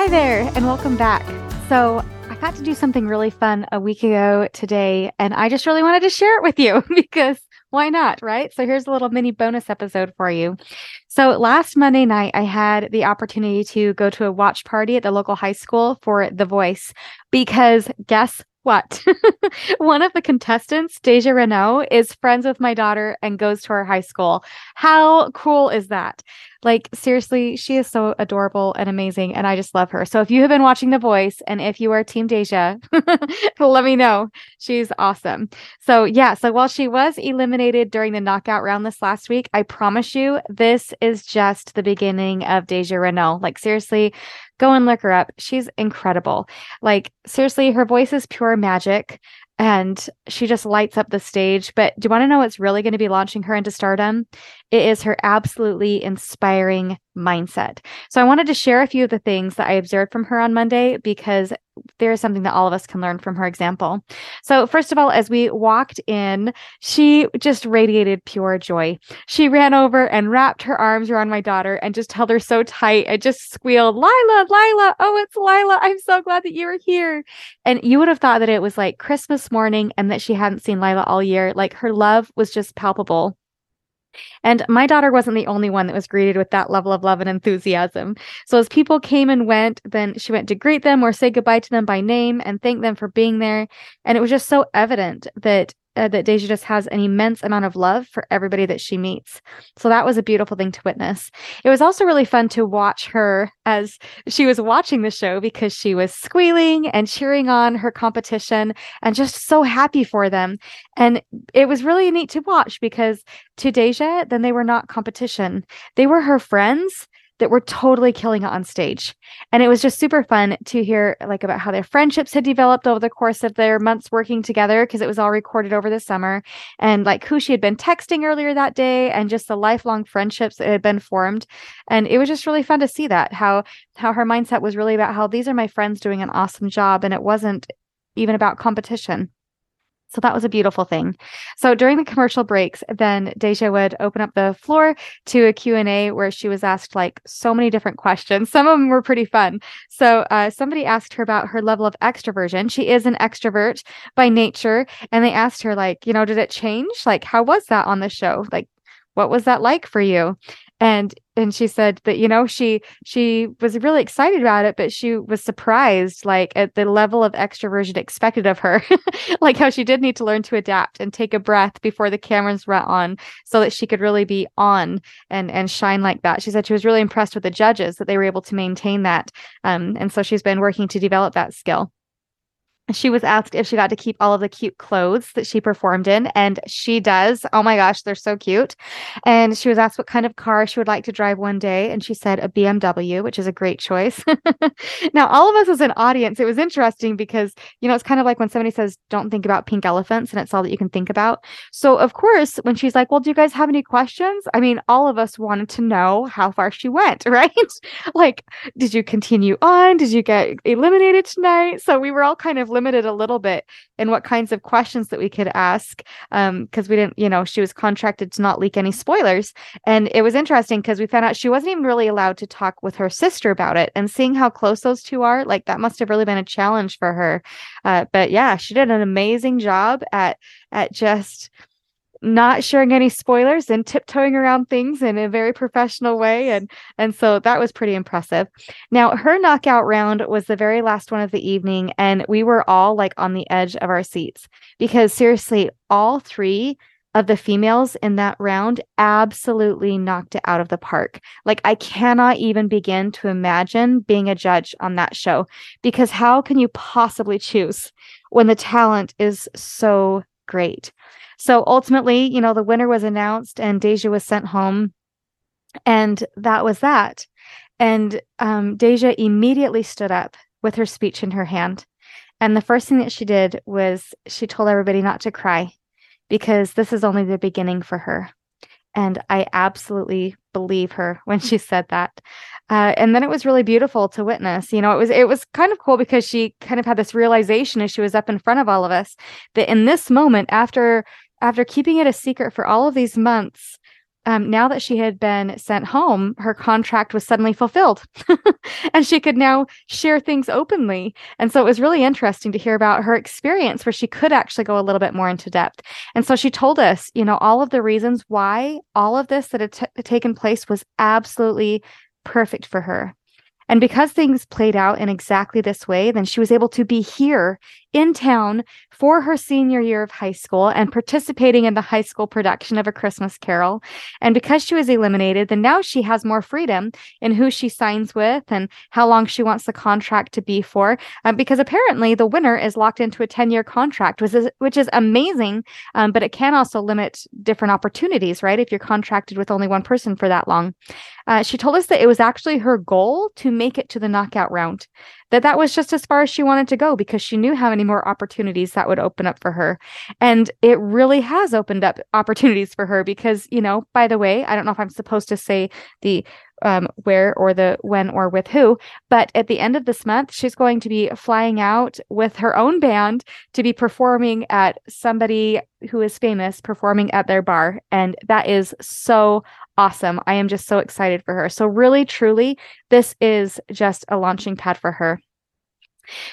Hi there, and welcome back. So, I got to do something really fun a week ago today, and I just really wanted to share it with you because why not, right? So, here's a little mini bonus episode for you. So, last Monday night, I had the opportunity to go to a watch party at the local high school for The Voice because guess what? One of the contestants, Daysia Reneau, is friends with my daughter and goes to our high school. How cool is that? Like, seriously, she is so adorable and amazing, and I just love her. So, if you have been watching The Voice and if you are Team Daysia, let me know. She's awesome. So, yeah, so while she was eliminated during the knockout round this last week, I promise you, this is just the beginning of Daysia Reneau. Like, seriously, go and look her up. She's incredible. Like, seriously, her voice is pure magic and she just lights up the stage. But do you want to know what's really going to be launching her into stardom? It is her absolutely inspiring mindset. So I wanted to share a few of the things that I observed from her on Monday because there is something that all of us can learn from her example. So, first of all, as we walked in, she just radiated pure joy. She ran over and wrapped her arms around my daughter and just held her so tight and just squealed, Lila, Lila, oh, it's Lila. I'm so glad that you are here. And you would have thought that it was like Christmas morning and that she hadn't seen Lila all year. Like her love was just palpable. And my daughter wasn't the only one that was greeted with that level of love and enthusiasm. So as people came and went, then she went to greet them or say goodbye to them by name and thank them for being there. And it was just so evident that uh, that Daysia just has an immense amount of love for everybody that she meets. So that was a beautiful thing to witness. It was also really fun to watch her as she was watching the show because she was squealing and cheering on her competition and just so happy for them. And it was really neat to watch because to Daysia, then they were not competition. They were her friends that were totally killing it on stage. And it was just super fun to hear like about how their friendships had developed over the course of their months working together because it was all recorded over the summer and like who she had been texting earlier that day and just the lifelong friendships that had been formed. And it was just really fun to see that how how her mindset was really about how these are my friends doing an awesome job and it wasn't even about competition. So that was a beautiful thing. So during the commercial breaks, then Daysia would open up the floor to a Q&A where she was asked like so many different questions. Some of them were pretty fun. So uh, somebody asked her about her level of extroversion. She is an extrovert by nature. And they asked her like, you know, did it change? Like, how was that on the show? Like, what was that like for you? And and she said that you know she she was really excited about it but she was surprised like at the level of extroversion expected of her. Like how she did need to learn to adapt and take a breath before the cameras were on so that she could really be on and and shine like that. She said she was really impressed with the judges that they were able to maintain that um, and so she's been working to develop that skill she was asked if she got to keep all of the cute clothes that she performed in, and she does. Oh my gosh, they're so cute. And she was asked what kind of car she would like to drive one day, and she said a BMW, which is a great choice. now, all of us as an audience, it was interesting because, you know, it's kind of like when somebody says, don't think about pink elephants, and it's all that you can think about. So, of course, when she's like, well, do you guys have any questions? I mean, all of us wanted to know how far she went, right? like, did you continue on? Did you get eliminated tonight? So we were all kind of limited a little bit in what kinds of questions that we could ask because um, we didn't, you know, she was contracted to not leak any spoilers. And it was interesting because we found out she wasn't even really allowed to talk with her sister about it. And seeing how close those two are, like that must have really been a challenge for her. Uh, but yeah, she did an amazing job at at just not sharing any spoilers and tiptoeing around things in a very professional way and and so that was pretty impressive now her knockout round was the very last one of the evening and we were all like on the edge of our seats because seriously all three of the females in that round absolutely knocked it out of the park. Like, I cannot even begin to imagine being a judge on that show because how can you possibly choose when the talent is so great? So ultimately, you know, the winner was announced and Daysia was sent home. And that was that. And um, Daysia immediately stood up with her speech in her hand. And the first thing that she did was she told everybody not to cry because this is only the beginning for her. And I absolutely believe her when she said that. Uh, and then it was really beautiful to witness. You know, it was it was kind of cool because she kind of had this realization as she was up in front of all of us that in this moment, after after keeping it a secret for all of these months, um, now that she had been sent home, her contract was suddenly fulfilled and she could now share things openly. And so it was really interesting to hear about her experience where she could actually go a little bit more into depth. And so she told us, you know, all of the reasons why all of this that had t- taken place was absolutely perfect for her. And because things played out in exactly this way, then she was able to be here in town for her senior year of high school and participating in the high school production of A Christmas Carol. And because she was eliminated, then now she has more freedom in who she signs with and how long she wants the contract to be for. Um, because apparently the winner is locked into a 10 year contract, which is, which is amazing. Um, but it can also limit different opportunities, right? If you're contracted with only one person for that long. Uh, she told us that it was actually her goal to make it to the knockout round that that was just as far as she wanted to go because she knew how many more opportunities that would open up for her. And it really has opened up opportunities for her because, you know, by the way, I don't know if I'm supposed to say the um, where or the when or with who. But at the end of this month, she's going to be flying out with her own band to be performing at somebody who is famous performing at their bar. And that is so awesome. I am just so excited for her. So, really, truly, this is just a launching pad for her.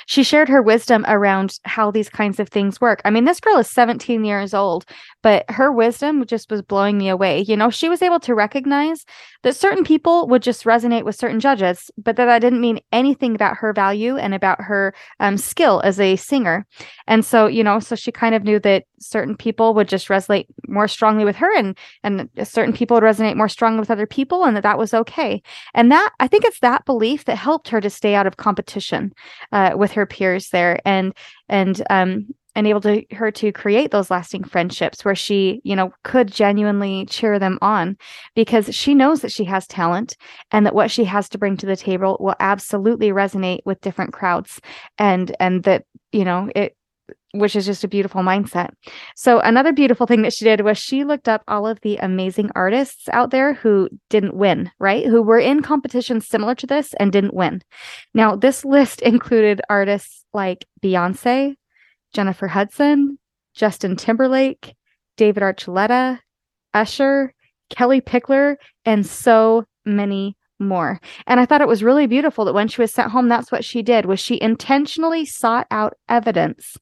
She shared her wisdom around how these kinds of things work. I mean, this girl is 17 years old, but her wisdom just was blowing me away. You know, she was able to recognize that certain people would just resonate with certain judges, but that that didn't mean anything about her value and about her um, skill as a singer. And so, you know, so she kind of knew that certain people would just resonate more strongly with her and and certain people would resonate more strongly with other people and that that was okay. And that I think it's that belief that helped her to stay out of competition. Uh, uh, with her peers there and and um able to her to create those lasting friendships where she you know could genuinely cheer them on because she knows that she has talent and that what she has to bring to the table will absolutely resonate with different crowds and and that you know it which is just a beautiful mindset. So, another beautiful thing that she did was she looked up all of the amazing artists out there who didn't win, right? Who were in competitions similar to this and didn't win. Now, this list included artists like Beyonce, Jennifer Hudson, Justin Timberlake, David Archuleta, Usher, Kellie Pickler, and so many more. And I thought it was really beautiful that when she was sent home, that's what she did was she intentionally sought out evidence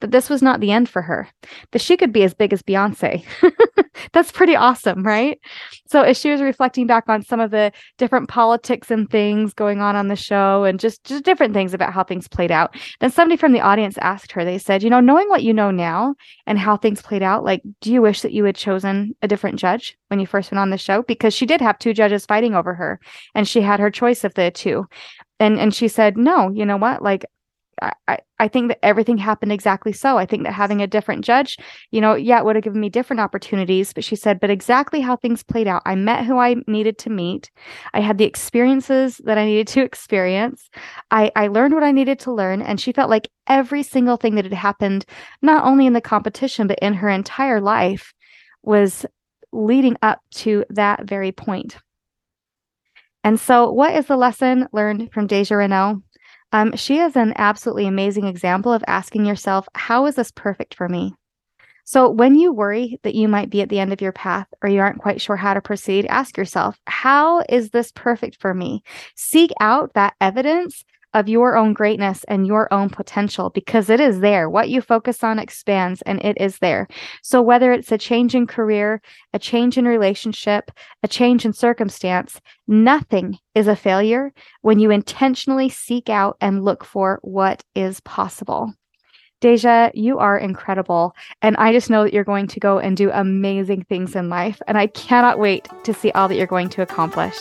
that this was not the end for her, that she could be as big as Beyonce. That's pretty awesome, right? So, as she was reflecting back on some of the different politics and things going on on the show and just, just different things about how things played out, then somebody from the audience asked her, they said, You know, knowing what you know now and how things played out, like, do you wish that you had chosen a different judge when you first went on the show? Because she did have two judges fighting over her and she had her choice of the two and and she said no you know what like I, I think that everything happened exactly so. I think that having a different judge, you know, yeah, it would have given me different opportunities. But she said, but exactly how things played out. I met who I needed to meet. I had the experiences that I needed to experience. I, I learned what I needed to learn. And she felt like every single thing that had happened, not only in the competition, but in her entire life, was leading up to that very point. And so, what is the lesson learned from Daysia Reneau? Um, she is an absolutely amazing example of asking yourself, how is this perfect for me? So, when you worry that you might be at the end of your path or you aren't quite sure how to proceed, ask yourself, how is this perfect for me? Seek out that evidence of your own greatness and your own potential because it is there. What you focus on expands and it is there. So, whether it's a change in career, a change in relationship, a change in circumstance, nothing is a failure when you intentionally seek out and look for what is possible. Daysia, you are incredible. And I just know that you're going to go and do amazing things in life. And I cannot wait to see all that you're going to accomplish.